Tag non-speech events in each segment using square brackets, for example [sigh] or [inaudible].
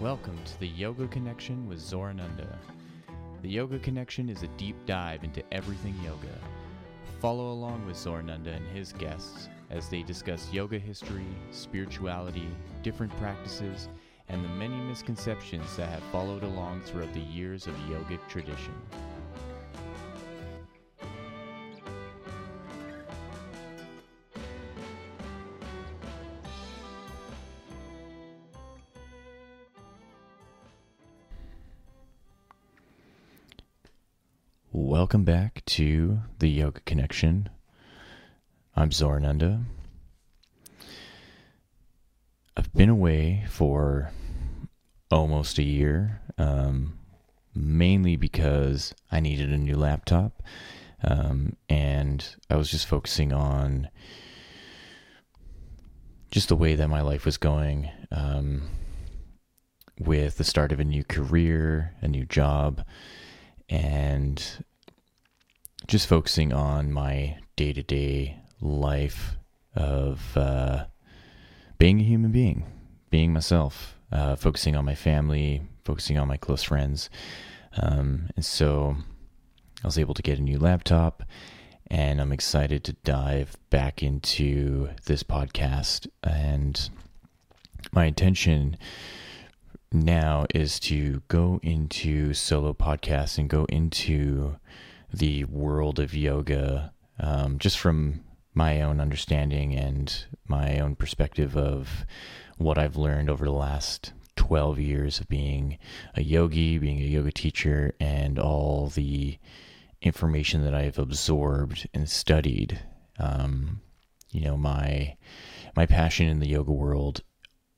Welcome to the Yoga Connection with Zorananda. The Yoga Connection is a deep dive into everything yoga. Follow along with Zorananda and his guests as they discuss yoga history, spirituality, different practices, and the many misconceptions that have followed along throughout the years of yogic tradition. Welcome back to the Yoga Connection. I'm Zorananda. I've been away for almost a year, um, mainly because I needed a new laptop, um, and I was just focusing on just the way that my life was going um, with the start of a new career, a new job and just focusing on my day to day life of uh, being a human being, being myself, uh, focusing on my family, focusing on my close friends. Um, and so I was able to get a new laptop, and I'm excited to dive back into this podcast. And my intention now is to go into solo podcasts and go into the world of yoga um, just from my own understanding and my own perspective of what I've learned over the last 12 years of being a yogi, being a yoga teacher, and all the information that I've absorbed and studied. Um, you know, my my passion in the yoga world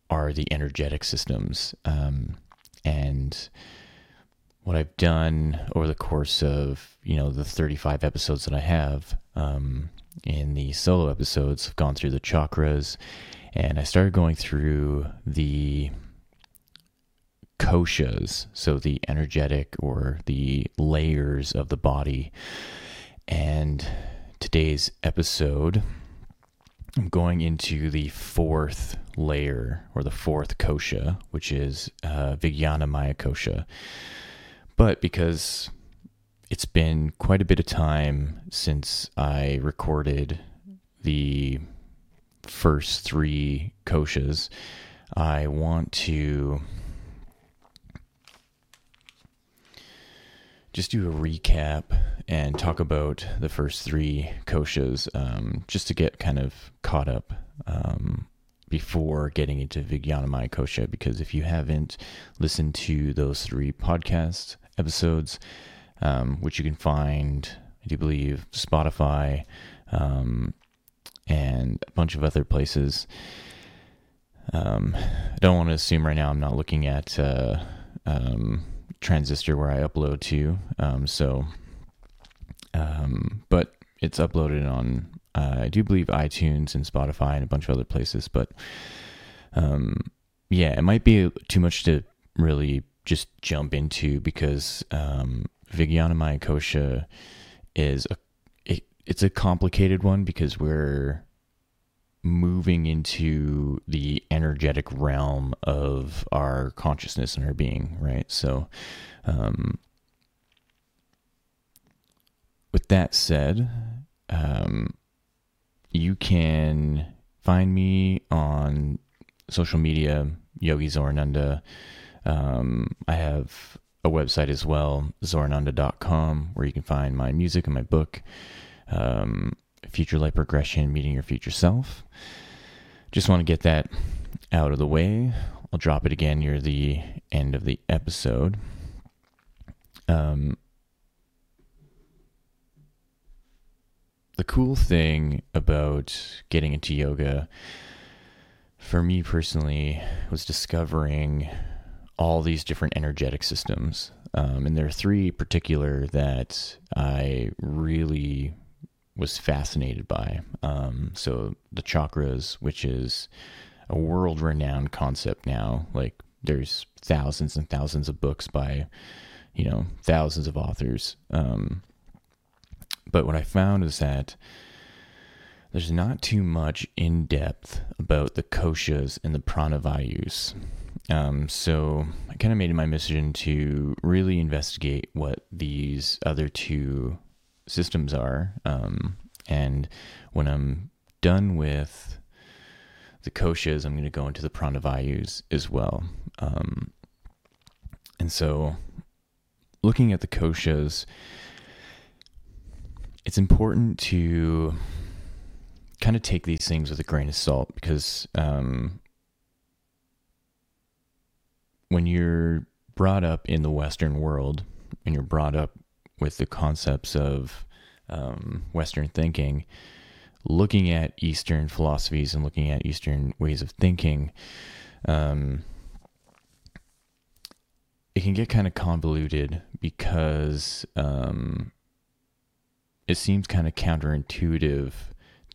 are the energetic systems. Um, and what I've done over the course of, you know, the 35 episodes that I have, um, in the solo episodes, I've gone through the chakras and I started going through the koshas, so the energetic or the layers of the body. And today's episode, I'm going into the fourth layer or the fourth kosha, which is uh, Vijnana Maya kosha. But because it's been quite a bit of time since I recorded the first three koshas, I want to just do a recap and talk about the first three koshas um, just to get kind of caught up um, before getting into Vijnanamaya Kosha. Because if you haven't listened to those three podcast episodes, um, which you can find, I do believe, Spotify um, and a bunch of other places. Um, I don't want to assume right now I'm not looking at uh, um, transistor where I upload to. Um, so, um, but it's uploaded on, uh, I do believe iTunes and Spotify and a bunch of other places. But, um, yeah, it might be too much to really just jump into because um, Vijnanamaya Kosha is a it, it's a complicated one because we're moving into the energetic realm of our consciousness and our being, right? So, um, with that said, um, you can find me on social media, Yogi Zorananda. Um, I have a website as well, zorananda.com, where you can find my music and my book. Um, future life progression, meeting your future self. Just want to get that out of the way. I'll drop it again near the end of the episode. Um, the cool thing about getting into yoga, for me personally, was discovering all these different energetic systems. Um, and there are three particular that I really was fascinated by. Um, so the chakras, which is a world renowned concept now, like there's thousands and thousands of books by, you know, thousands of authors. Um, but what I found is that there's not too much in depth about the koshas and the pranavayus. Um, so I kind of made it my mission to really investigate what these other two systems are. Um, and when I'm done with the koshas, I'm going to go into the pranavayus as well. Um, and so looking at the koshas, it's important to kind of take these things with a grain of salt because um, when you're brought up in the Western world and you're brought up with the concepts of um, Western thinking, looking at Eastern philosophies and looking at Eastern ways of thinking, um, it can get kind of convoluted because um, it seems kind of counterintuitive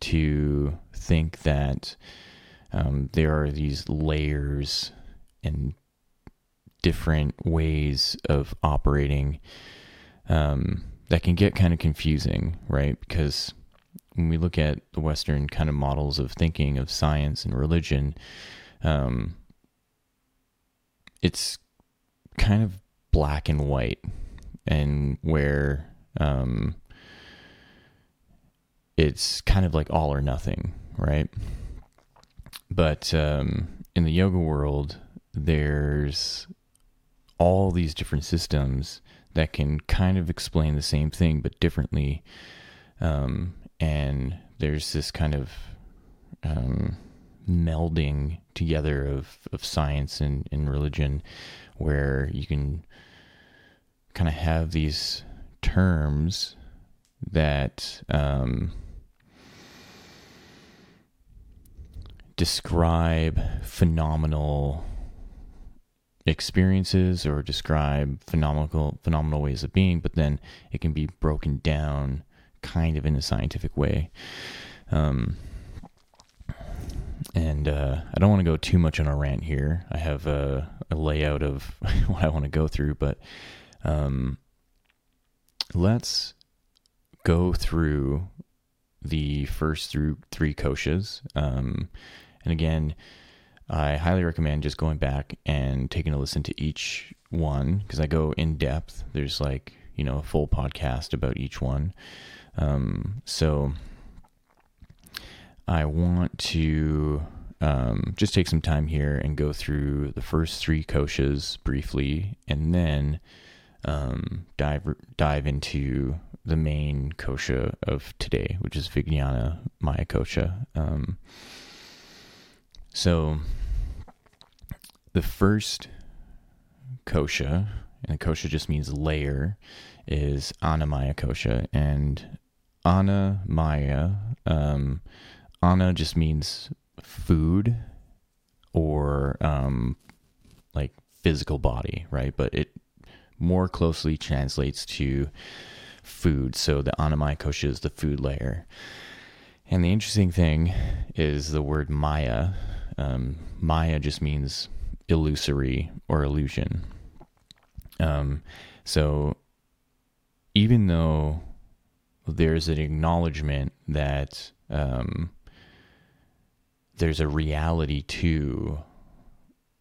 to think that um, there are these layers and different ways of operating um, that can get kind of confusing, right? Because when we look at the Western kind of models of thinking of science and religion, um, it's kind of black and white, and where um, it's kind of like all or nothing, right? But um, in the yoga world, there's all these different systems that can kind of explain the same thing but differently. Um, and there's this kind of um, melding together of, of science and, and religion where you can kind of have these terms that um, describe phenomenal experiences or describe phenomenal phenomenal ways of being, but then it can be broken down kind of in a scientific way. Um, and uh, I don't want to go too much on a rant here. I have a, a layout of [laughs] what I want to go through, but um, let's go through the first through three koshas. Um, and again, I highly recommend just going back and taking a listen to each one because I go in depth. There's like, you know, a full podcast about each one. Um, so I want to um, just take some time here and go through the first three koshas briefly and then um, dive dive into the main kosha of today, which is Vijnana Maya kosha. Um, so the first kosha, and kosha just means layer, is Annamaya kosha. And Annamaya, um, Anna just means food or um, like physical body, right? But it more closely translates to food. So the Annamaya kosha is the food layer. And the interesting thing is the word Maya, um, Maya just means illusory or illusion. Um, so even though there's an acknowledgement that um, there's a reality to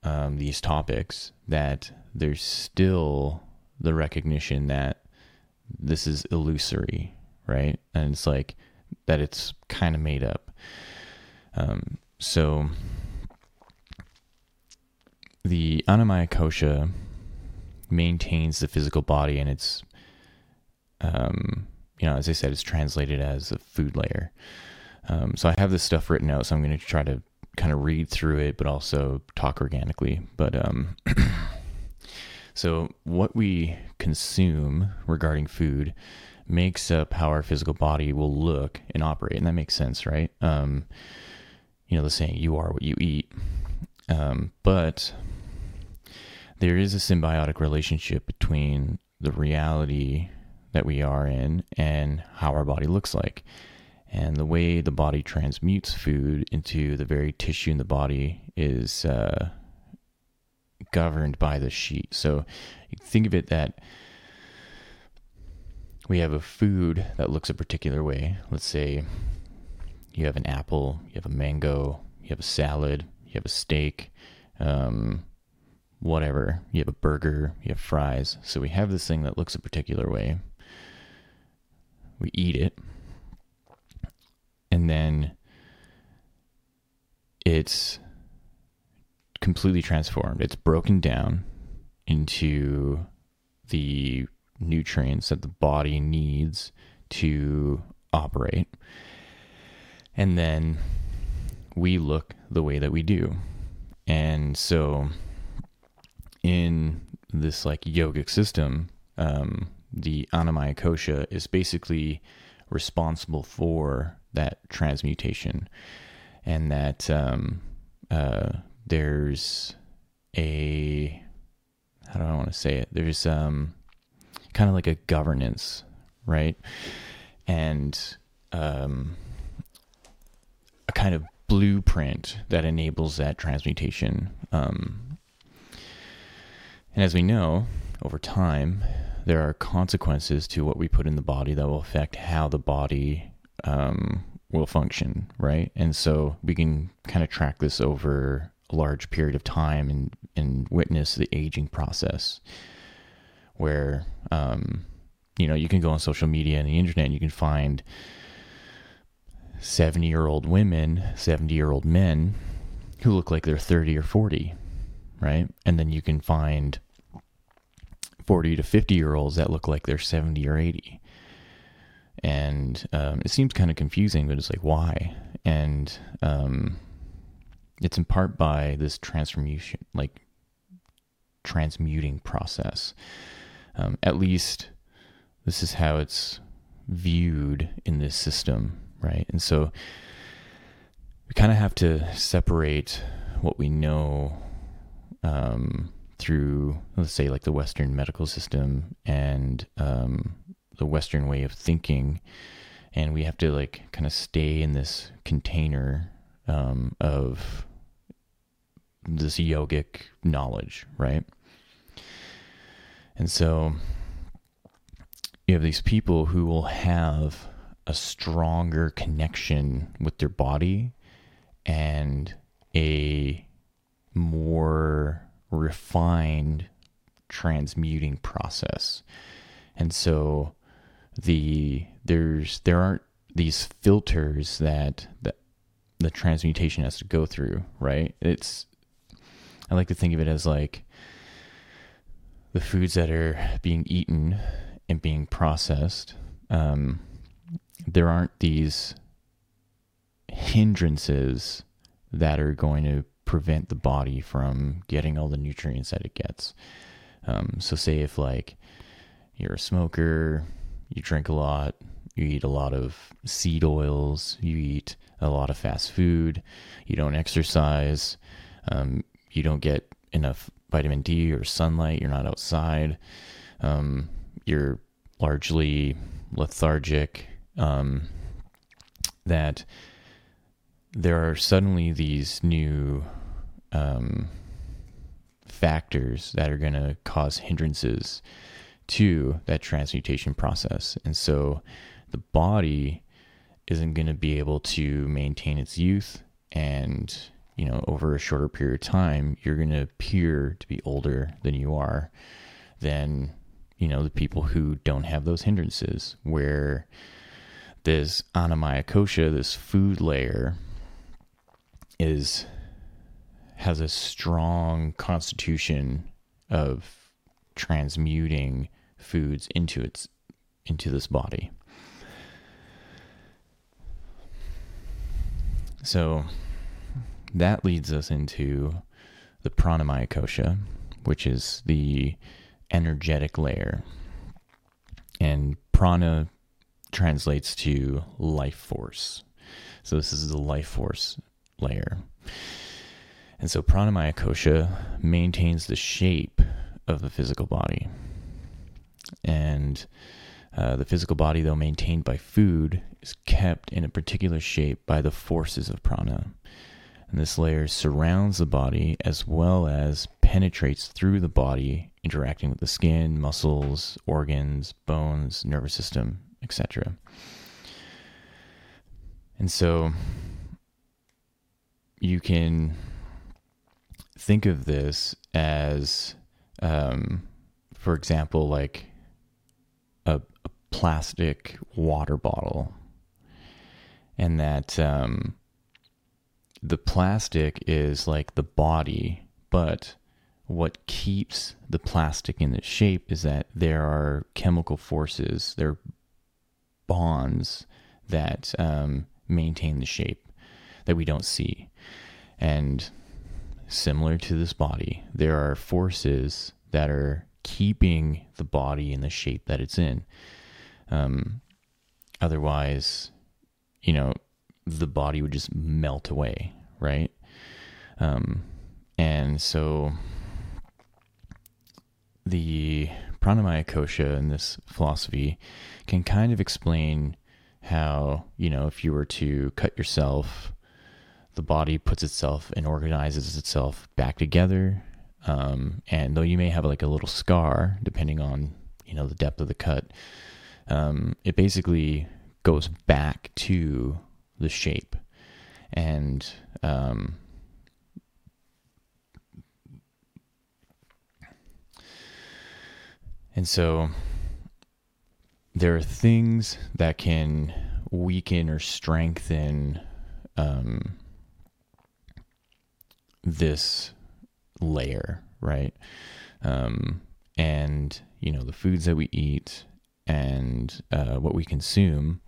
um, these topics, that there's still the recognition that this is illusory, right? And it's like that it's kind of made up. Um, so the Annamaya kosha maintains the physical body and it's um, you know as i said it's translated as a food layer. Um, so i have this stuff written out so i'm going to try to kind of read through it but also talk organically. But um, [clears throat] so what we consume regarding food makes up how our physical body will look and operate and that makes sense right? Um, you know the saying you are what you eat. Um, but there is a symbiotic relationship between the reality that we are in and how our body looks like. And the way the body transmutes food into the very tissue in the body is uh, governed by the sheath. So think of it that we have a food that looks a particular way. Let's say you have an apple, you have a mango, you have a salad, you have a steak, um, whatever. You have a burger, you have fries. So we have this thing that looks a particular way. We eat it. And then it's completely transformed. It's broken down into the nutrients that the body needs to operate. And then we look the way that we do. And so in this like yogic system, um, the Annamaya Kosha is basically responsible for that transmutation and that um, uh, there's a how do I want to say it? There's um, kind of like a governance, right? And um, a kind of blueprint that enables that transmutation. Um, and as we know, over time, there are consequences to what we put in the body that will affect how the body um, will function, right? And so we can kind of track this over a large period of time and, and witness the aging process where, um, you know, you can go on social media and the internet and you can find 70 year old women, 70 year old men who look like they're 30 or 40, right? And then you can find 40 to 50 year olds that look like they're 70 or 80 and um, it seems kind of confusing, but it's like why? And um, it's in part by this transformation, like transmuting process. Um, at least this is how it's viewed in this system, right? And so we kind of have to separate what we know um, through, let's say, like the Western medical system and um, the Western way of thinking, and we have to like kind of stay in this container um, of this yogic knowledge, right? And so you have these people who will have a stronger connection with their body and a more refined transmuting process. And so the there's there aren't these filters that that the transmutation has to go through, right? It's I like to think of it as like the foods that are being eaten and being processed. Um, there aren't these hindrances that are going to prevent the body from getting all the nutrients that it gets. Um, so, say if like you're a smoker, you drink a lot, you eat a lot of seed oils, you eat a lot of fast food, you don't exercise, um, you don't get enough vitamin D or sunlight, you're not outside, um, you're largely lethargic, um, that there are suddenly these new um, factors that are going to cause hindrances to that transmutation process. And so the body isn't going to be able to maintain its youth and you know over a shorter period of time you're going to appear to be older than you are than you know the people who don't have those hindrances where this annamaya kosha this food layer is has a strong constitution of transmuting foods into its into this body. So that leads us into the pranamaya kosha, which is the energetic layer. And prana translates to life force. So this is the life force layer. And so pranamaya kosha maintains the shape of the physical body. And uh, the physical body, though maintained by food, is kept in a particular shape by the forces of prana. And this layer surrounds the body as well as penetrates through the body, interacting with the skin, muscles, organs, bones, nervous system, etc. And so you can think of this as, um, for example, like a, a, plastic water bottle, and that um, the plastic is like the body, but what keeps the plastic in its shape is that there are chemical forces, there are bonds that um, maintain the shape that we don't see. And similar to this body, there are forces that are keeping the body in the shape that it's in. Um, otherwise, you know, the body would just melt away, right? Um, and so the pranamaya kosha in this philosophy can kind of explain how, you know, if you were to cut yourself, the body puts itself and organizes itself back together. Um, and though you may have like a little scar, depending on, you know, the depth of the cut, um, it basically goes back to the shape. And, um, and so there are things that can weaken or strengthen um, this layer, right? Um, and you know the foods that we eat and uh, what we consume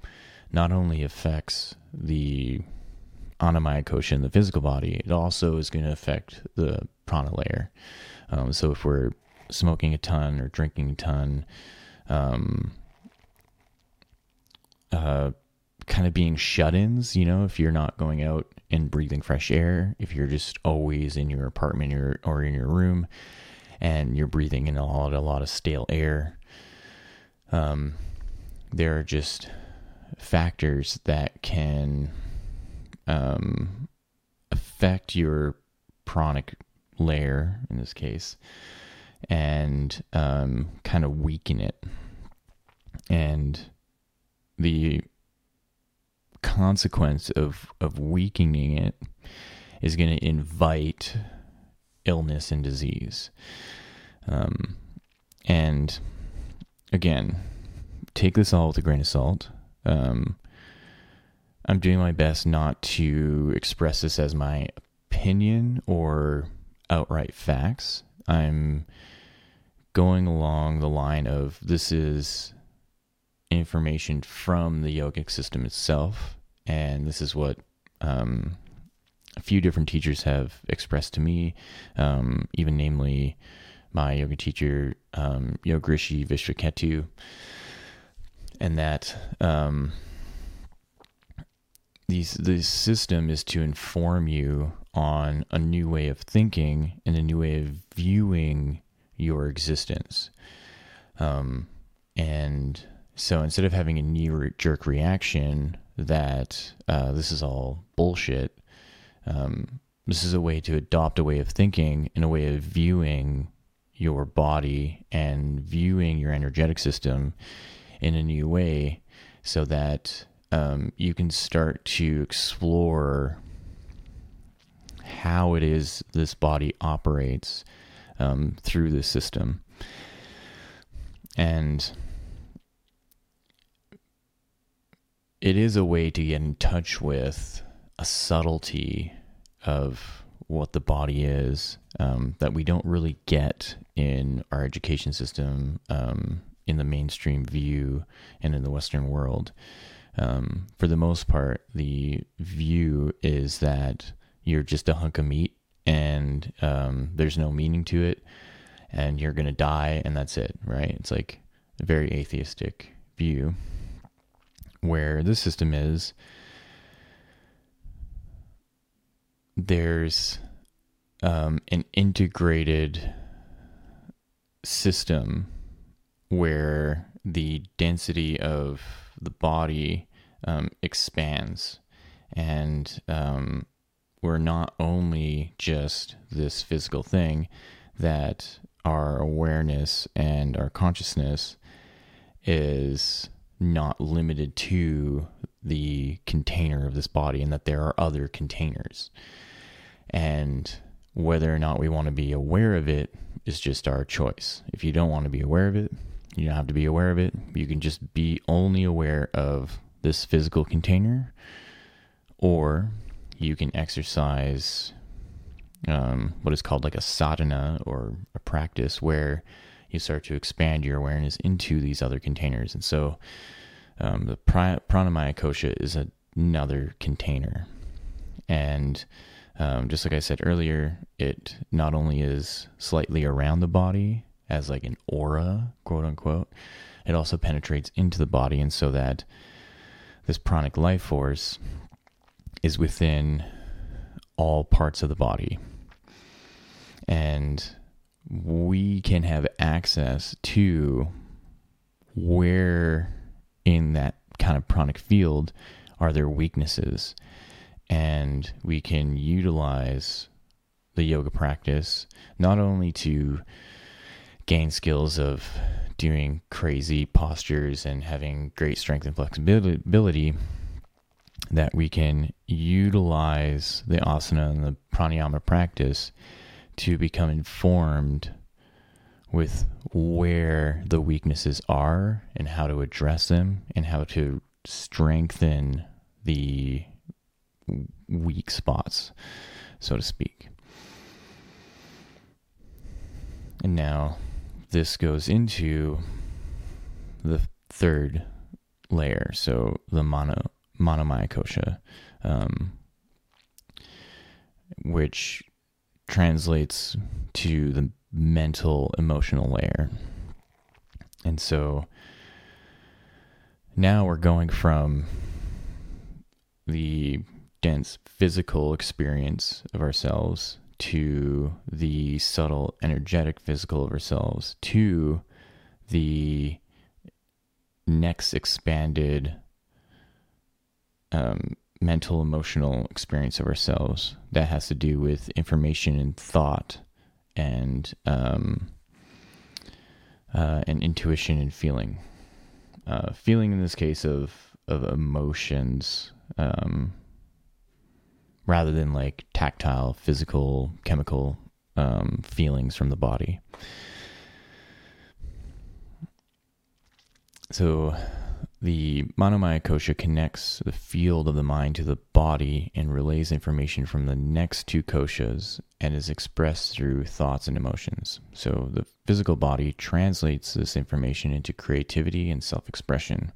not only affects the annamaya kosha in the physical body, it also is going to affect the prana layer. Um, so if we're smoking a ton or drinking a ton, um, uh, kind of being shut-ins, you know, if you're not going out and breathing fresh air, if you're just always in your apartment or, or in your room and you're breathing in a lot, a lot of stale air, um, there are just factors that can um, affect your pranic layer in this case and um, kind of weaken it. And the consequence of, of weakening it is going to invite illness and disease. Um, and again, take this all with a grain of salt. Um, I'm doing my best not to express this as my opinion or outright facts. I'm going along the line of this is information from the yogic system itself, and this is what um, a few different teachers have expressed to me, um, even namely my yoga teacher um, Yoga Rishi Vishvaketu, and that um, these this system is to inform you on a new way of thinking and a new way of viewing your existence. Um, and so instead of having a knee jerk reaction that uh, this is all bullshit, um, this is a way to adopt a way of thinking and a way of viewing your body and viewing your energetic system in a new way so that um, you can start to explore how it is this body operates um, through this system. And it is a way to get in touch with a subtlety of what the body is um, that we don't really get in our education system, um, in the mainstream view, and in the Western world. Um, for the most part, the view is that you're just a hunk of meat and um, there's no meaning to it and you're going to die and that's it, right? It's like a very atheistic view where the system is there's um, an integrated system where the density of the body um, expands. And um, we're not only just this physical thing, that our awareness and our consciousness is not limited to the container of this body and that there are other containers. And whether or not we want to be aware of it is just our choice. If you don't want to be aware of it, you don't have to be aware of it. You can just be only aware of this physical container, or you can exercise um, what is called like a sadhana or a practice where you start to expand your awareness into these other containers. And so um, the pranamaya kosha is another container. And um, just like I said earlier, it not only is slightly around the body as like an aura, quote unquote, it also penetrates into the body. And so that this pranic life force is within all parts of the body. And we can have access to where in that kind of pranic field are there weaknesses. And we can utilize the yoga practice not only to gain skills of doing crazy postures and having great strength and flexibility that we can utilize the asana and the pranayama practice to become informed with where the weaknesses are and how to address them and how to strengthen the weak spots, so to speak. And now this goes into the third layer, so the mono manomaya kosha, um, which translates to the mental emotional layer. And so now we're going from the dense physical experience of ourselves to the subtle energetic physical of ourselves to the next expanded um, mental emotional experience of ourselves that has to do with information and thought and um, uh, and intuition and feeling. Uh, feeling in this case of of emotions um, rather than like tactile physical chemical um, feelings from the body. So the Manomaya Kosha connects the field of the mind to the body and relays information from the next two koshas and is expressed through thoughts and emotions. So the physical body translates this information into creativity and self expression.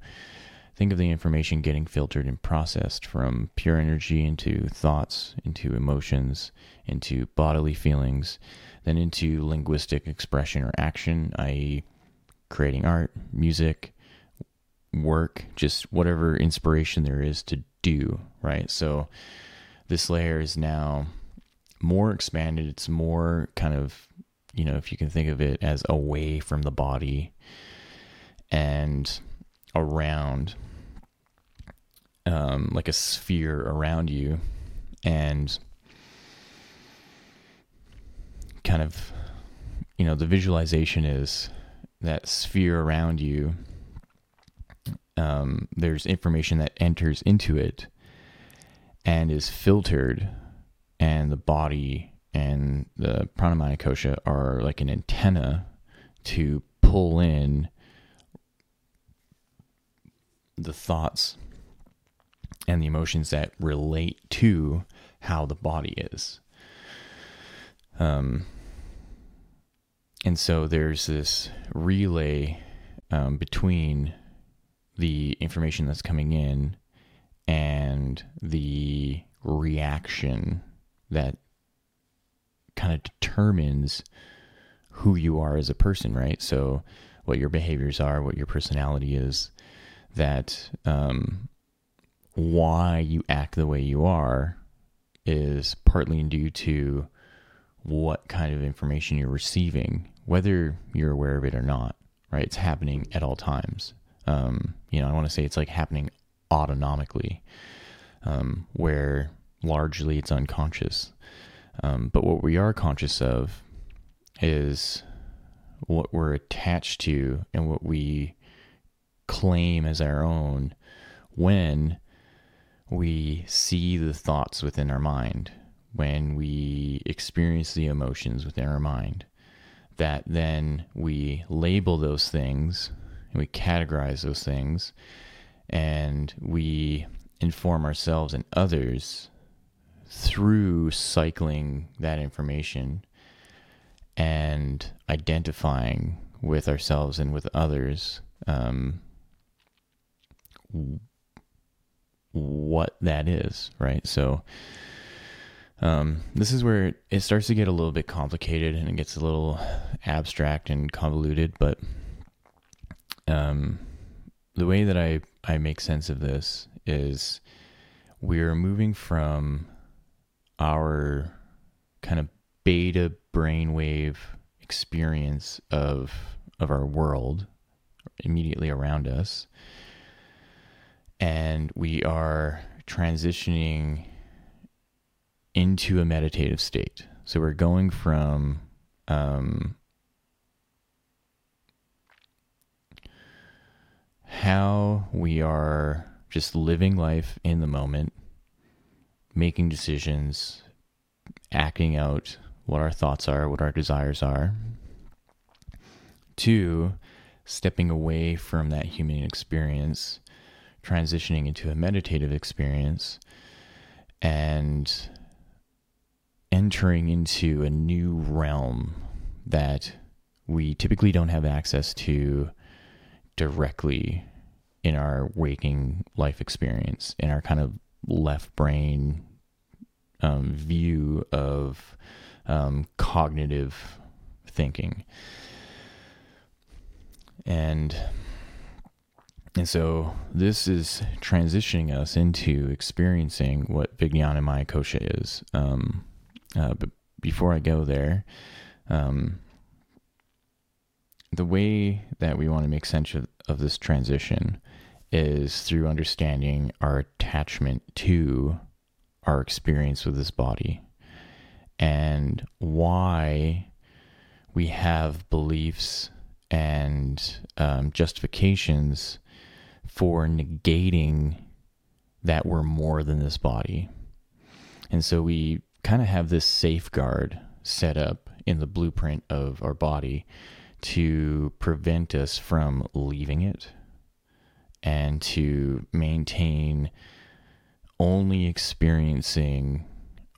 Think of the information getting filtered and processed from pure energy into thoughts, into emotions, into bodily feelings, then into linguistic expression or action, i.e., creating art, music, work, just whatever inspiration there is to do, right? So this layer is now more expanded. It's more kind of, you know, if you can think of it as away from the body and around, um, like a sphere around you, and kind of, you know, the visualization is that sphere around you um, there's information that enters into it and is filtered, and the body and the pranamaya kosha are like an antenna to pull in the thoughts and the emotions that relate to how the body is. Um, and so there's this relay um, between the information that's coming in and the reaction that kind of determines who you are as a person, right? So, what your behaviors are, what your personality is, that um, why you act the way you are is partly due to what kind of information you're receiving, whether you're aware of it or not, right? It's happening at all times. Um, you know, I want to say it's like happening autonomically, um, where largely it's unconscious. Um, but what we are conscious of is what we're attached to and what we claim as our own when we see the thoughts within our mind, when we experience the emotions within our mind, that then we label those things and we categorize those things and we inform ourselves and others through cycling that information and identifying with ourselves and with others um, what that is, right? So, um, this is where it starts to get a little bit complicated and it gets a little abstract and convoluted, but um, the way that I, I make sense of this is we're moving from our kind of beta brainwave experience of of our world immediately around us and we are transitioning into a meditative state. So we're going from um, how we are just living life in the moment, making decisions, acting out what our thoughts are, what our desires are, to stepping away from that human experience transitioning into a meditative experience and entering into a new realm that we typically don't have access to directly in our waking life experience, in our kind of left brain um, view of um, cognitive thinking. And and so this is transitioning us into experiencing what Vijnana Maya Kosha is. Um, uh, but before I go there, um, the way that we want to make sense of, of this transition is through understanding our attachment to our experience with this body and why we have beliefs and um, justifications for negating that we're more than this body. And so we kind of have this safeguard set up in the blueprint of our body to prevent us from leaving it and to maintain only experiencing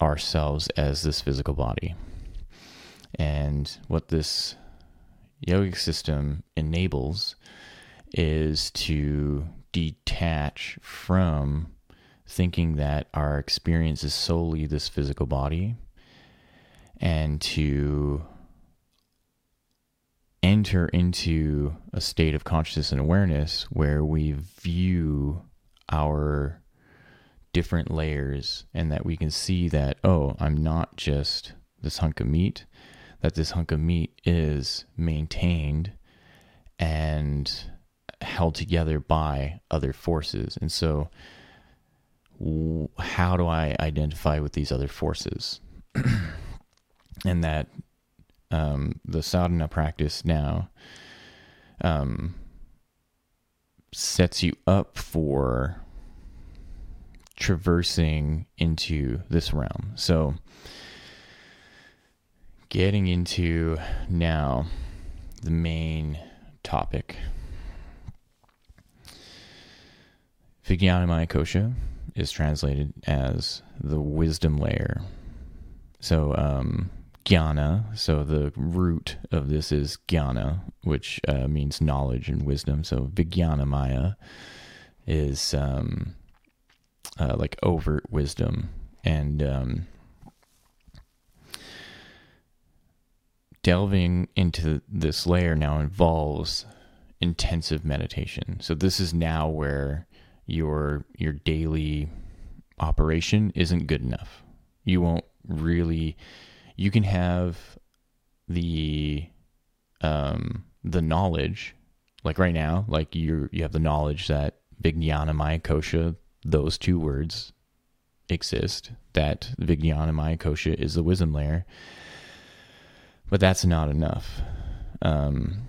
ourselves as this physical body. And what this yogic system enables is to detach from thinking that our experience is solely this physical body and to enter into a state of consciousness and awareness where we view our different layers and that we can see that, oh, I'm not just this hunk of meat, that this hunk of meat is maintained and held together by other forces. And so, how do I identify with these other forces? [clears throat] and that um, the sadhana practice now um, sets you up for traversing into this realm. So, getting into now the main topic Vijnanamaya Kosha is translated as the wisdom layer. So, um, jnana, so the root of this is jnana, which uh, means knowledge and wisdom. So, Vijnanamaya is um, uh, like overt wisdom. And um, delving into this layer now involves intensive meditation. So, this is now where your your daily operation isn't good enough. You won't really you can have the um the knowledge like right now like you you have the knowledge that Vijnana Maya Kosha those two words exist that Vijnana Maya Kosha is the wisdom layer but that's not enough. Um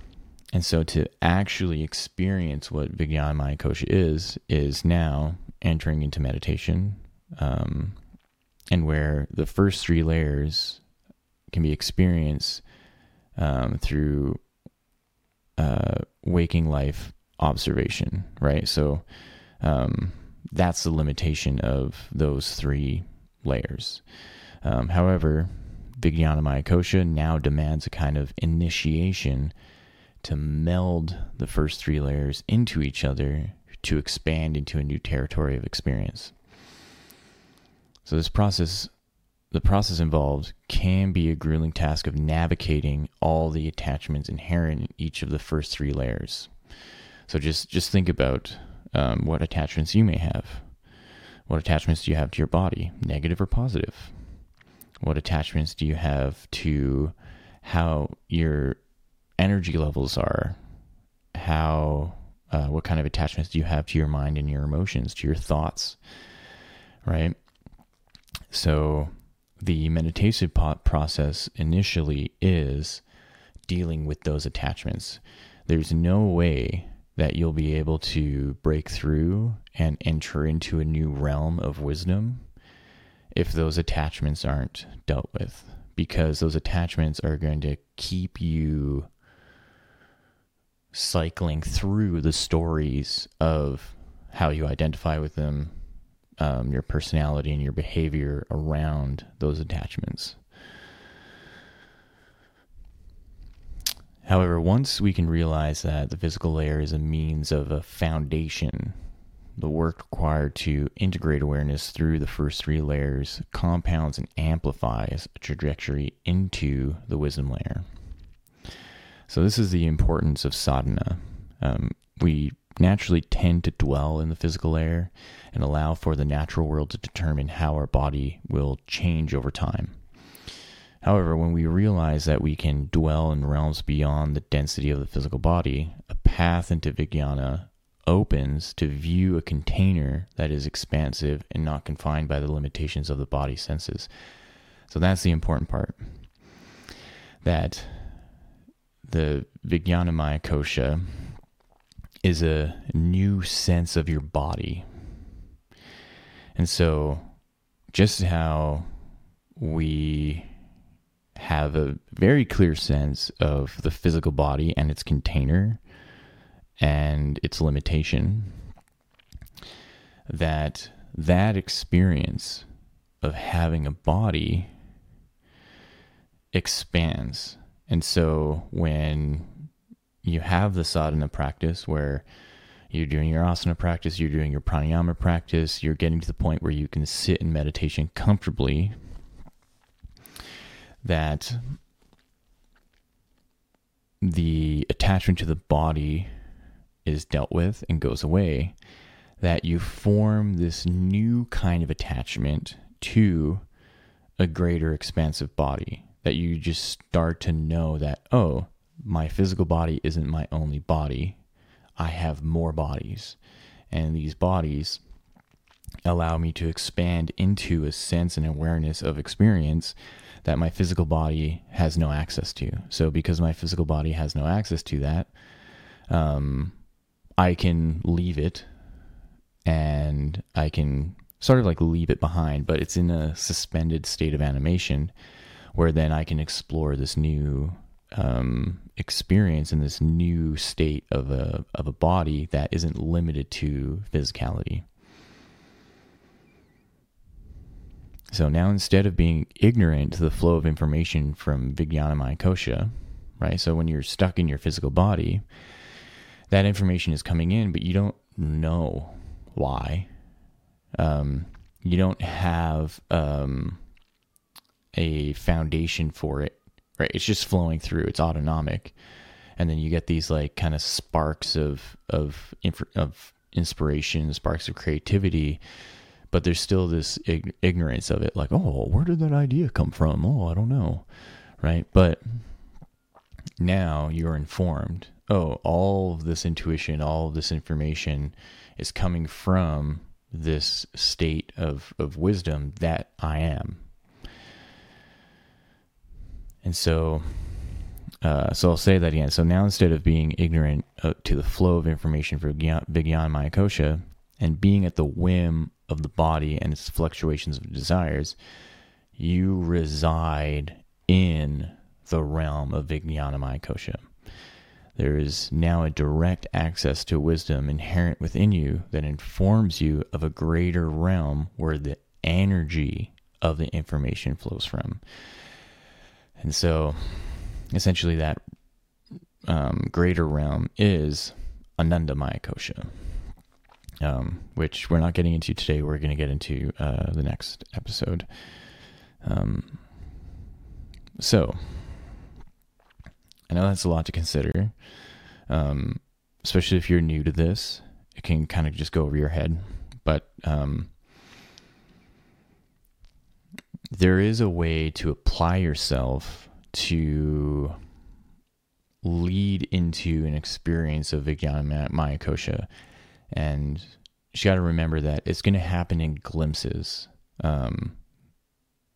and so to actually experience what Vijnana Maya Kosha is, is now entering into meditation, um, and where the first three layers can be experienced um, through uh, waking life observation, right? So um, that's the limitation of those three layers. Um, however, Vijnana Kosha now demands a kind of initiation to meld the first three layers into each other to expand into a new territory of experience. So this process the process involved can be a grueling task of navigating all the attachments inherent in each of the first three layers. So just just think about um, what attachments you may have. What attachments do you have to your body, negative or positive? What attachments do you have to how your energy levels are? How uh, what kind of attachments do you have to your mind and your emotions, to your thoughts, right? So the meditative process initially is dealing with those attachments. There's no way that you'll be able to break through and enter into a new realm of wisdom if those attachments aren't dealt with, because those attachments are going to keep you cycling through the stories of how you identify with them, um, your personality, and your behavior around those attachments. However, once we can realize that the physical layer is a means of a foundation, the work required to integrate awareness through the first three layers compounds and amplifies a trajectory into the wisdom layer. So, this is the importance of sadhana. Um, we naturally tend to dwell in the physical layer and allow for the natural world to determine how our body will change over time. However, when we realize that we can dwell in realms beyond the density of the physical body, a path into Vijnana opens to view a container that is expansive and not confined by the limitations of the body senses. So that's the important part. That the Vijnanamaya Kosha is a new sense of your body. And so, just how we have a very clear sense of the physical body and its container and its limitation that that experience of having a body expands and so when you have the sadhana practice where you're doing your asana practice you're doing your pranayama practice you're getting to the point where you can sit in meditation comfortably that the attachment to the body is dealt with and goes away, that you form this new kind of attachment to a greater expansive body. That you just start to know that, oh, my physical body isn't my only body. I have more bodies. And these bodies allow me to expand into a sense and awareness of experience that my physical body has no access to. So because my physical body has no access to that, um, I can leave it and I can sort of like leave it behind, but it's in a suspended state of animation where then I can explore this new um, experience in this new state of a of a body that isn't limited to physicality. So now instead of being ignorant to the flow of information from Vijnanamaya Kosha, right? So when you're stuck in your physical body, that information is coming in, but you don't know why. Um, you don't have um, a foundation for it, right? It's just flowing through. It's autonomic, and then you get these like kind of sparks of of of inspiration, sparks of creativity but there's still this ig- ignorance of it like oh where did that idea come from? Oh i don't know. Right? But now you're informed oh all of this intuition all of this information is coming from this state of of wisdom that i am and so uh, so I'll say that again. So now instead of being ignorant uh, to the flow of information for Vijnana Maya Kosha, and being at the whim of the body and its fluctuations of desires, you reside in the realm of Vijnanamaya Kosha. There is now a direct access to wisdom inherent within you that informs you of a greater realm where the energy of the information flows from. And so, essentially, that um, greater realm is Anandamaya Kosha, um, which we're not getting into today. We're going to get into uh, the next episode. Um, so, I know that's a lot to consider, um, especially if you're new to this. It can kind of just go over your head, but um, there is a way to apply yourself to lead into an experience of Vijnana Kosha. And you got to remember that it's going to happen in glimpses. Um,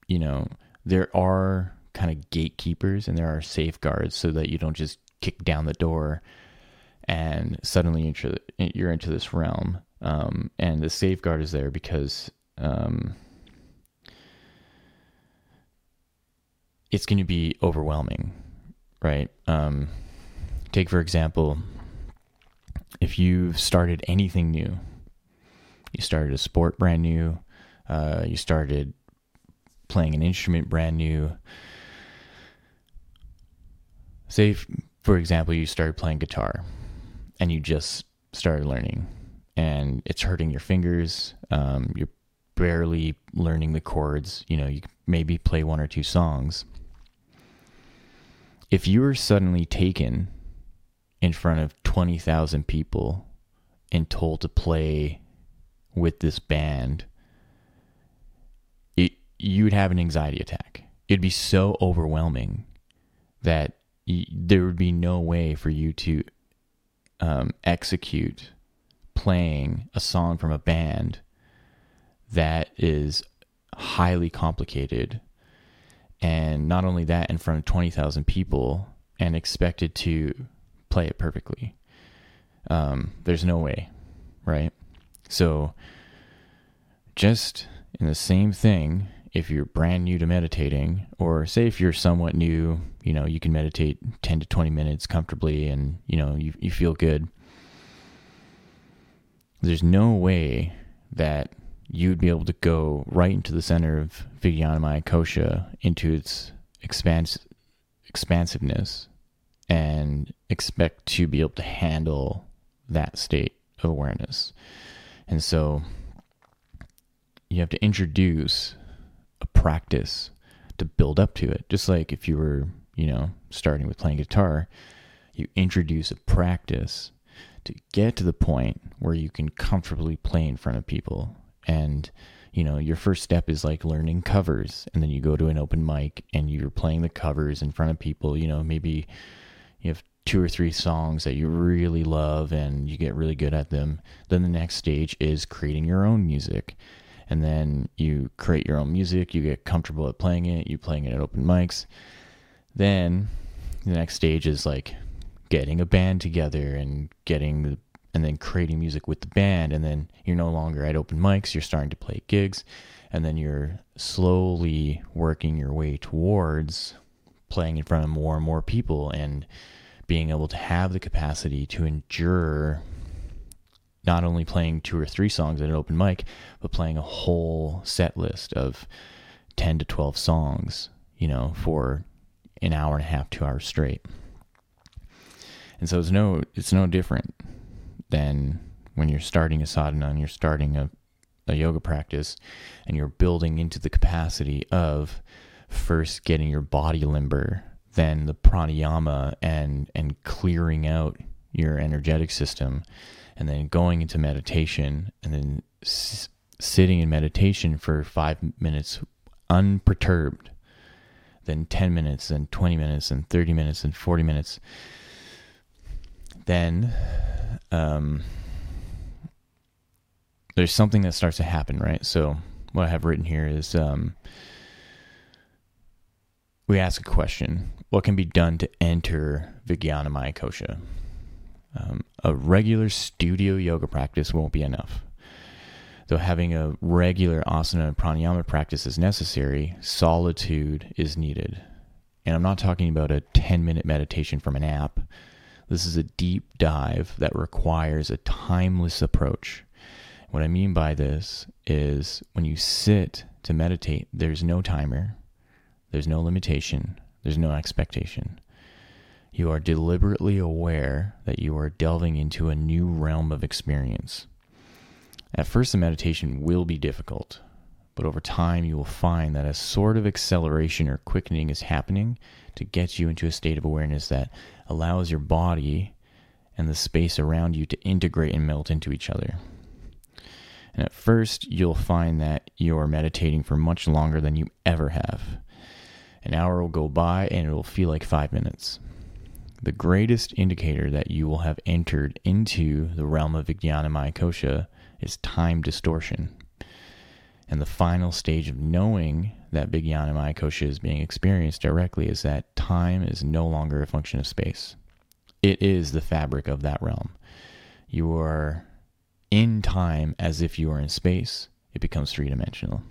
you know, there are kind of gatekeepers and there are safeguards so that you don't just kick down the door and suddenly you're into this realm. Um, and the safeguard is there because um, it's going to be overwhelming, right? Um, take, for example, if you've started anything new, you started a sport brand new, uh, you started playing an instrument brand new. Say, for example, you started playing guitar and you just started learning and it's hurting your fingers. Um, you're barely learning the chords. You know, you maybe play one or two songs if you were suddenly taken in front of 20,000 people and told to play with this band, it, you would have an anxiety attack. It'd be so overwhelming that y- there would be no way for you to um, execute playing a song from a band that is highly complicated and not only that in front of 20,000 people and expected to play it perfectly. Um, there's no way, right? So, just in the same thing, if you're brand new to meditating, or say if you're somewhat new, you know, you can meditate 10 to 20 minutes comfortably and, you know, you, you feel good. There's no way that you would be able to go right into the center of Vijnanamaya Kosha, into its expans- expansiveness, and expect to be able to handle that state of awareness. And so you have to introduce a practice to build up to it. Just like if you were, you know, starting with playing guitar, you introduce a practice to get to the point where you can comfortably play in front of people and you know your first step is like learning covers and then you go to an open mic and you're playing the covers in front of people you know maybe you have two or three songs that you really love and you get really good at them. Then the next stage is creating your own music. And then you create your own music you get comfortable at playing it you playing it at open mics. Then the next stage is like getting a band together and getting the and then creating music with the band and then you're no longer at open mics you're starting to play gigs and then you're slowly working your way towards playing in front of more and more people and being able to have the capacity to endure not only playing two or three songs at an open mic but playing a whole set list of 10 to 12 songs you know for an hour and a half two hours straight. And so it's no it's no different than when you're starting a sadhana and you're starting a, a yoga practice and you're building into the capacity of first getting your body limber, then the pranayama and and clearing out your energetic system, and then going into meditation, and then s- sitting in meditation for five minutes unperturbed, then 10 minutes, then 20 minutes, and 30 minutes, and 40 minutes. Then um, there's something that starts to happen, right? So what I have written here is um, we ask a question: What can be done to enter Vijnanamaya Kosha? Um, a regular studio yoga practice won't be enough. Though having a regular asana and pranayama practice is necessary, solitude is needed. And I'm not talking about a 10 minute meditation from an app. This is a deep dive that requires a timeless approach. What I mean by this is when you sit to meditate, there's no timer, there's no limitation, there's no expectation. You are deliberately aware that you are delving into a new realm of experience. At first, the meditation will be difficult, but over time, you will find that a sort of acceleration or quickening is happening to get you into a state of awareness that allows your body and the space around you to integrate and melt into each other. And at first, you'll find that you're meditating for much longer than you ever have. An hour will go by and it will feel like five minutes. The greatest indicator that you will have entered into the realm of Vijnana Kosha is time distortion. And the final stage of knowing that big Vijnana Kosha is being experienced directly is that time is no longer a function of space. It is the fabric of that realm. You are in time as if you are in space. It becomes three dimensional.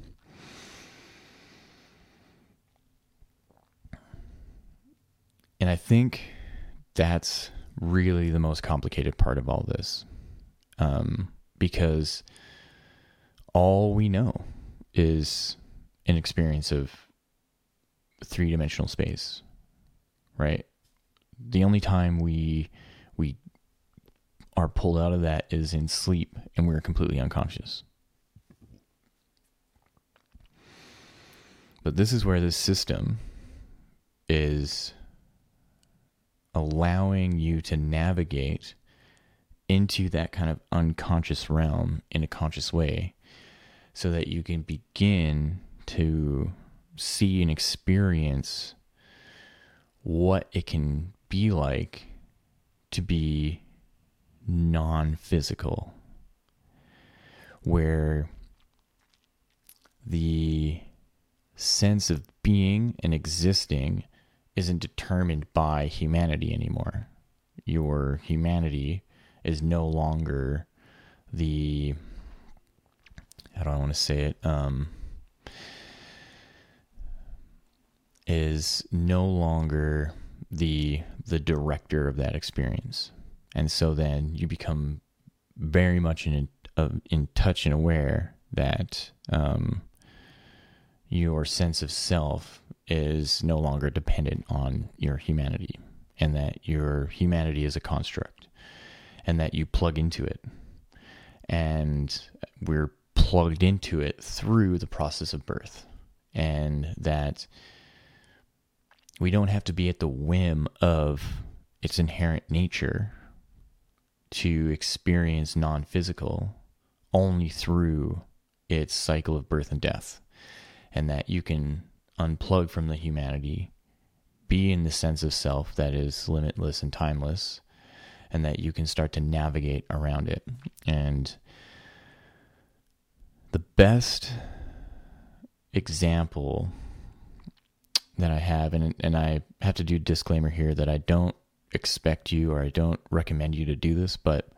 And I think that's really the most complicated part of all this. Um, because all we know is an experience of three dimensional space, right? The only time we we are pulled out of that is in sleep and we're completely unconscious. But this is where this system is allowing you to navigate into that kind of unconscious realm in a conscious way so that you can begin to see and experience what it can be like to be non physical, where the sense of being and existing isn't determined by humanity anymore. Your humanity is no longer the how do I want to say it? Um, is no longer the the director of that experience, and so then you become very much in uh, in touch and aware that um, your sense of self is no longer dependent on your humanity, and that your humanity is a construct and that you plug into it. And we're plugged into it through the process of birth. And that we don't have to be at the whim of its inherent nature to experience non physical only through its cycle of birth and death. And that you can unplug from the humanity, be in the sense of self that is limitless and timeless, and that you can start to navigate around it. And the best example that I have, and, and I have to do disclaimer here that I don't expect you or I don't recommend you to do this, but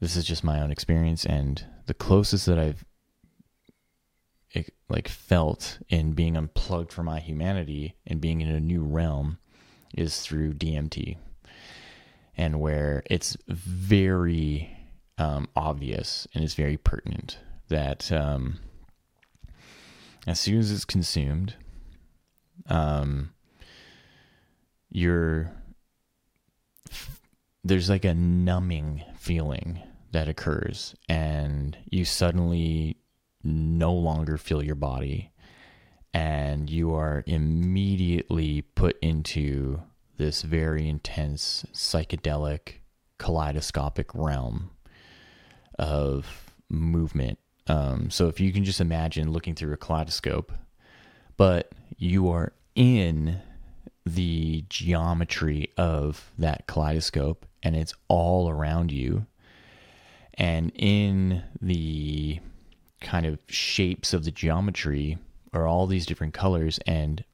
this is just my own experience and the closest that I've like felt in being unplugged from my humanity and being in a new realm is through DMT and where it's very um, obvious and it's very pertinent that um, as soon as it's consumed, um, you're there's like a numbing feeling that occurs, and you suddenly no longer feel your body, and you are immediately put into this very intense psychedelic kaleidoscopic realm of movement. Um, so if you can just imagine looking through a kaleidoscope, but you are in the geometry of that kaleidoscope and it's all around you. And in the kind of shapes of the geometry are all these different colors and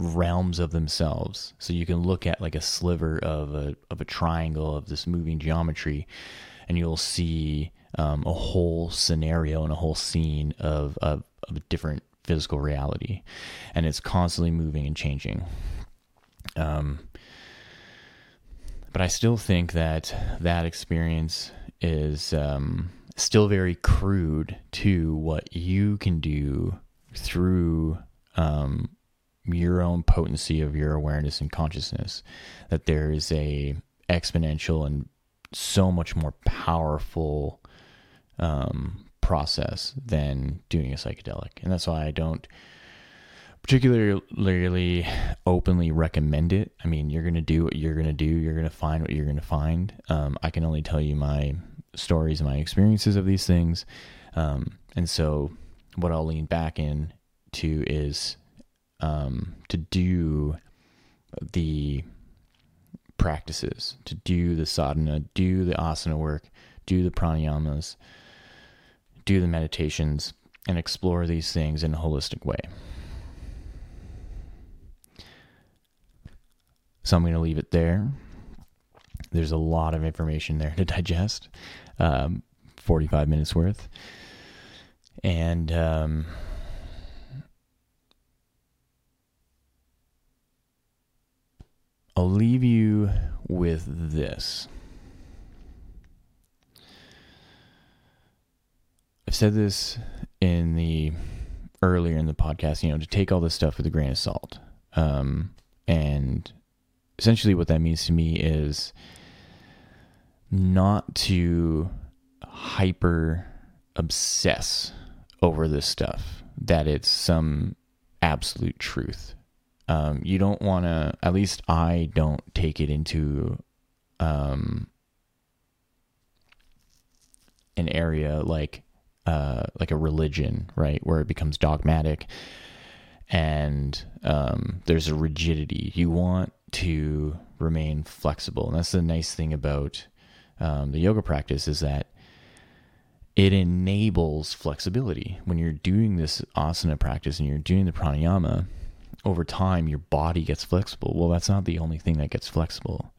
realms of themselves. So you can look at like a sliver of a of a triangle of this moving geometry, and you'll see um, a whole scenario and a whole scene of, of of a different physical reality, and it's constantly moving and changing. Um, but I still think that that experience is um, still very crude to what you can do through um, your own potency of your awareness and consciousness. That there is a exponential and so much more powerful um, process than doing a psychedelic, and that's why I don't particularly openly recommend it. I mean, you're going to do what you're going to do. You're going to find what you're going to find. Um, I can only tell you my stories and my experiences of these things. Um, and so what I'll lean back in to is um, to do the practices, to do the sadhana, do the asana work, do the pranayamas, do the meditations, and explore these things in a holistic way. So I'm going to leave it there. There's a lot of information there to [laughs] digest, um, 45 minutes worth. And um, I'll leave you with this. I've said this in the earlier in the podcast, you know, to take all this stuff with a grain of salt. Um, and essentially what that means to me is not to hyper obsess over this stuff that it's some absolute truth um, you don't want to at least i don't take it into um, an area like uh, like a religion right where it becomes dogmatic and um, there's a rigidity you want to remain flexible. And that's the nice thing about um, the yoga practice is that it enables flexibility. When you're doing this asana practice and you're doing the pranayama, over time your body gets flexible. Well, that's not the only thing that gets flexible.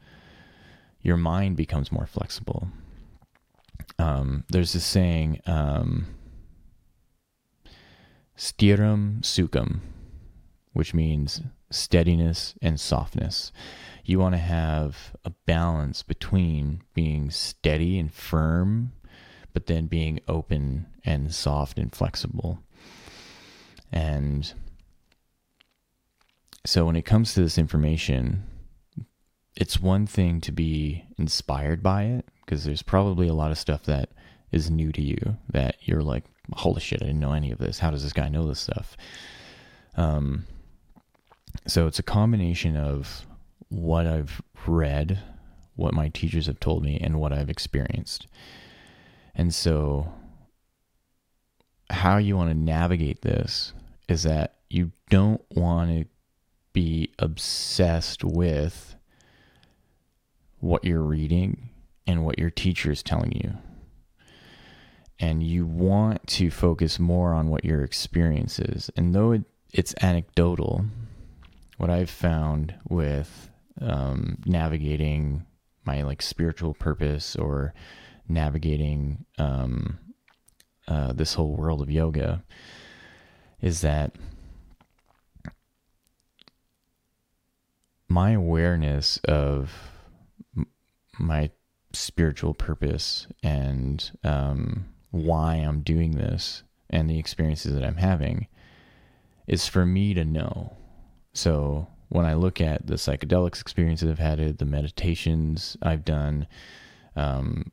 Your mind becomes more flexible. Um, there's this saying, um, stiram sukham, which means steadiness and softness. You want to have a balance between being steady and firm, but then being open and soft and flexible. And so when it comes to this information, it's one thing to be inspired by it because there's probably a lot of stuff that is new to you that you're like, holy shit, I didn't know any of this. How does this guy know this stuff? Um, so it's a combination of what I've read, what my teachers have told me, and what I've experienced. And so, how you want to navigate this is that you don't want to be obsessed with what you're reading and what your teacher is telling you. And you want to focus more on what your experience is. And though it, it's anecdotal, what I've found with um, navigating my like spiritual purpose or navigating um, uh, this whole world of yoga is that my awareness of my spiritual purpose and um, why I'm doing this and the experiences that I'm having is for me to know so when I look at the psychedelics experiences I've had, the meditations I've done, um,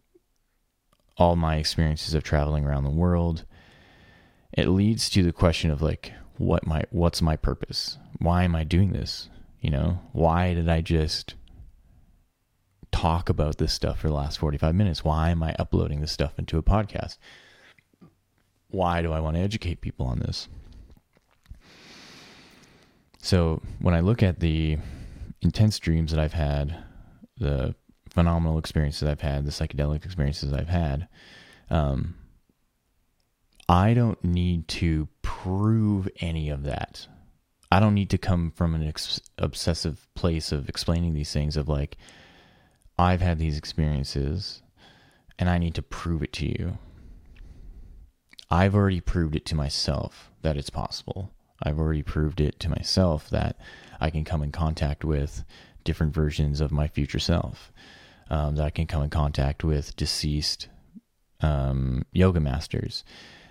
all my experiences of traveling around the world, it leads to the question of like, what my what's my purpose? Why am I doing this? You know, why did I just talk about this stuff for the last 45 minutes? Why am I uploading this stuff into a podcast? Why do I want to educate people on this? So when I look at the intense dreams that I've had, the phenomenal experiences I've had, the psychedelic experiences I've had, um, I don't need to prove any of that I don't need to come from an ex- obsessive place of explaining these things of like, I've had these experiences and I need to prove it to you. I've already proved it to myself that it's possible. I've already proved it to myself that I can come in contact with different versions of my future self, um, that I can come in contact with deceased um, yoga masters,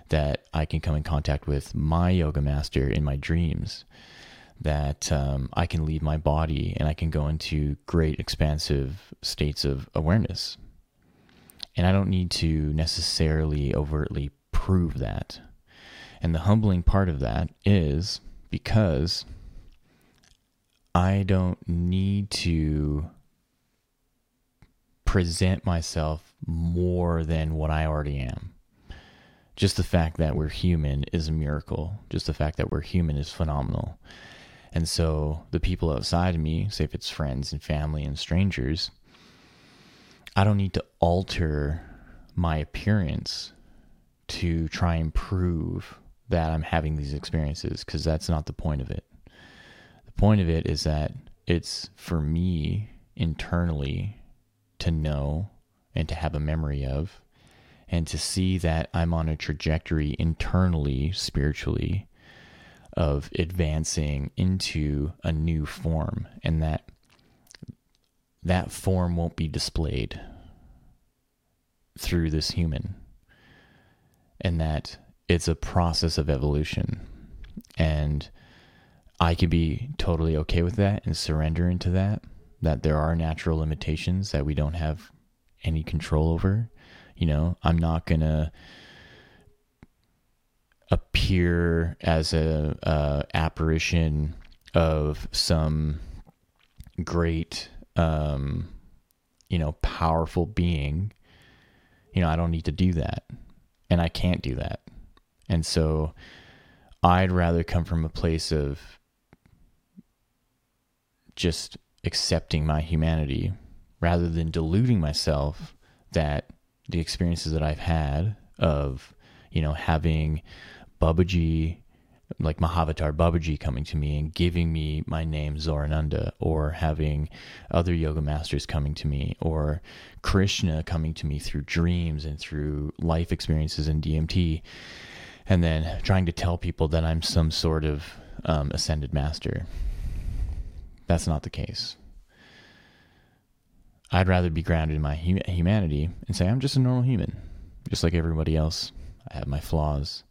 that I can come in contact with my yoga master in my dreams, that um, I can leave my body and I can go into great expansive states of awareness. And I don't need to necessarily overtly prove that. And the humbling part of that is because I don't need to present myself more than what I already am. Just the fact that we're human is a miracle. Just the fact that we're human is phenomenal. And so the people outside of me, say if it's friends and family and strangers, I don't need to alter my appearance to try and prove that I'm having these experiences because that's not the point of it. The point of it is that it's for me internally to know and to have a memory of and to see that I'm on a trajectory internally, spiritually, of advancing into a new form and that that form won't be displayed through this human and that it's a process of evolution. And I could be totally okay with that and surrender into that, that there are natural limitations that we don't have any control over. You know, I'm not going to appear as a, a, apparition of some great um you know powerful being you know i don't need to do that and I can't do that. And so I'd rather come from a place of just accepting my humanity rather than deluding myself that the experiences that I've had of, you know, having Babaji like Mahavatar Babaji coming to me and giving me my name Zorananda, or having other yoga masters coming to me, or Krishna coming to me through dreams and through life experiences in DMT, and then trying to tell people that I'm some sort of um, ascended master. That's not the case. I'd rather be grounded in my humanity and say, I'm just a normal human, just like everybody else. I have my flaws.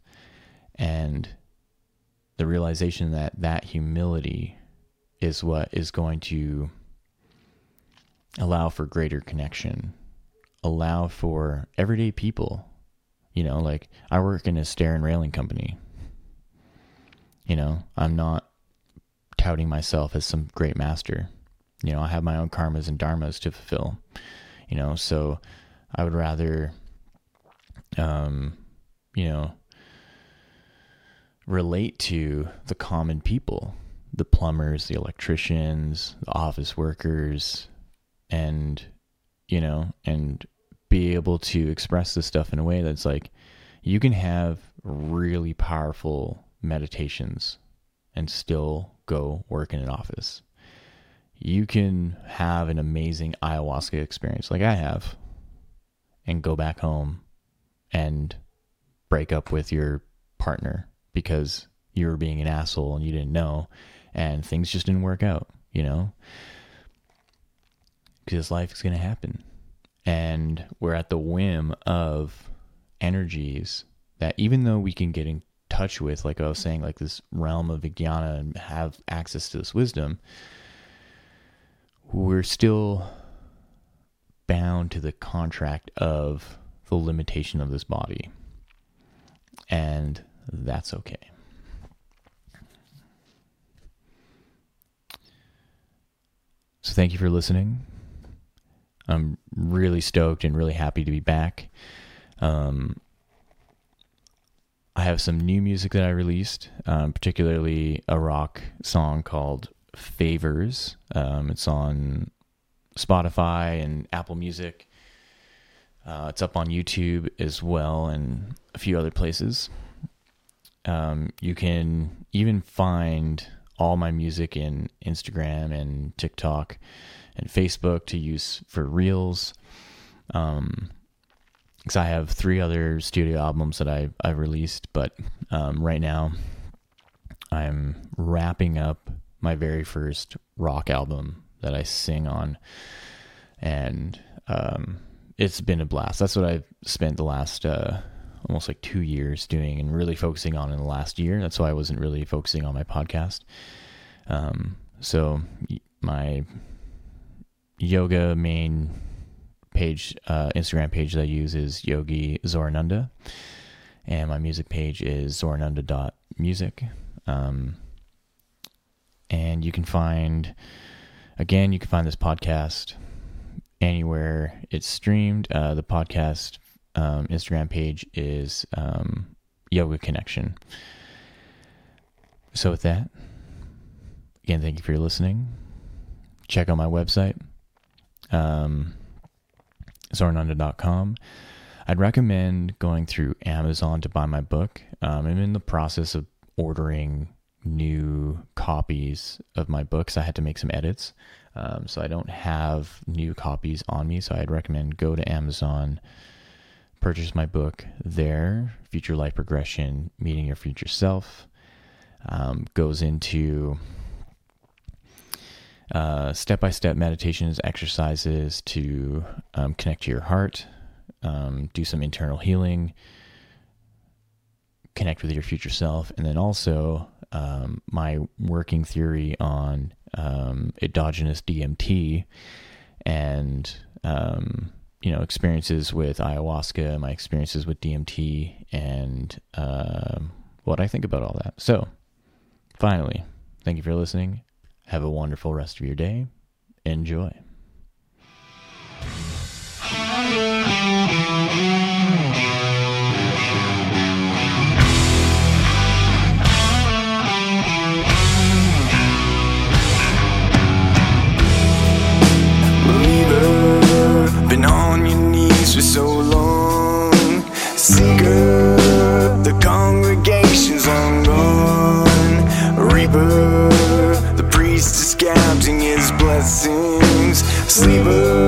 And the realization that that humility is what is going to allow for greater connection, allow for everyday people. You know, like I work in a stair and railing company. You know, I'm not touting myself as some great master. You know, I have my own karmas and dharmas to fulfill. You know, so I would rather, um, you know, relate to the common people the plumbers, the electricians, the office workers, and, you know, and be able to express this stuff in a way that's like you can have really powerful meditations and still go work in an office. You can have an amazing ayahuasca experience like I have and go back home and break up with your partner because you were being an asshole and you didn't know and things just didn't work out, you know? Because life is going to happen. And we're at the whim of energies that even though we can get in touch with, like I was saying, like this realm of Vijnana and have access to this wisdom, we're still bound to the contract of the limitation of this body. And that's okay. So thank you for listening. I'm really stoked and really happy to be back. Um, I have some new music that I released, um, particularly a rock song called Favors. Um, it's on Spotify and Apple Music. Uh, it's up on YouTube as well and a few other places. Um, you can even find all my music in Instagram and TikTok and Facebook to use for reels. Um, because I have three other studio albums that I I've released, but um, right now I'm wrapping up my very first rock album that I sing on, and um, it's been a blast. That's what I've spent the last uh, almost like two years doing and really focusing on in the last year. That's why I wasn't really focusing on my podcast. Um, so my yoga main page, uh, Instagram page that I use is Yogi Zorananda, and my music page is zorananda.music. Um, and you can find, again, you can find this podcast anywhere it's streamed. Uh, the podcast um, Instagram page is um, Yoga Connection. So, with that, again, thank you for listening. Check out my website, um, zorananda.com. I'd recommend going through Amazon to buy my book. Um, I'm in the process of ordering new copies of my books. I had to make some edits, um, so I don't have new copies on me. So I'd recommend go to Amazon, purchase my book there. Future Life Progression: Meeting Your Future Self um, goes into step by step meditations, exercises to um, connect to your heart, um, do some internal healing, connect with your future self, and then also um, my working theory on um, endogenous DMT and um, you know experiences with ayahuasca, my experiences with DMT, and uh, what I think about all that. So, finally, thank you for listening. Have a wonderful rest of your day. Enjoy. Sleeper,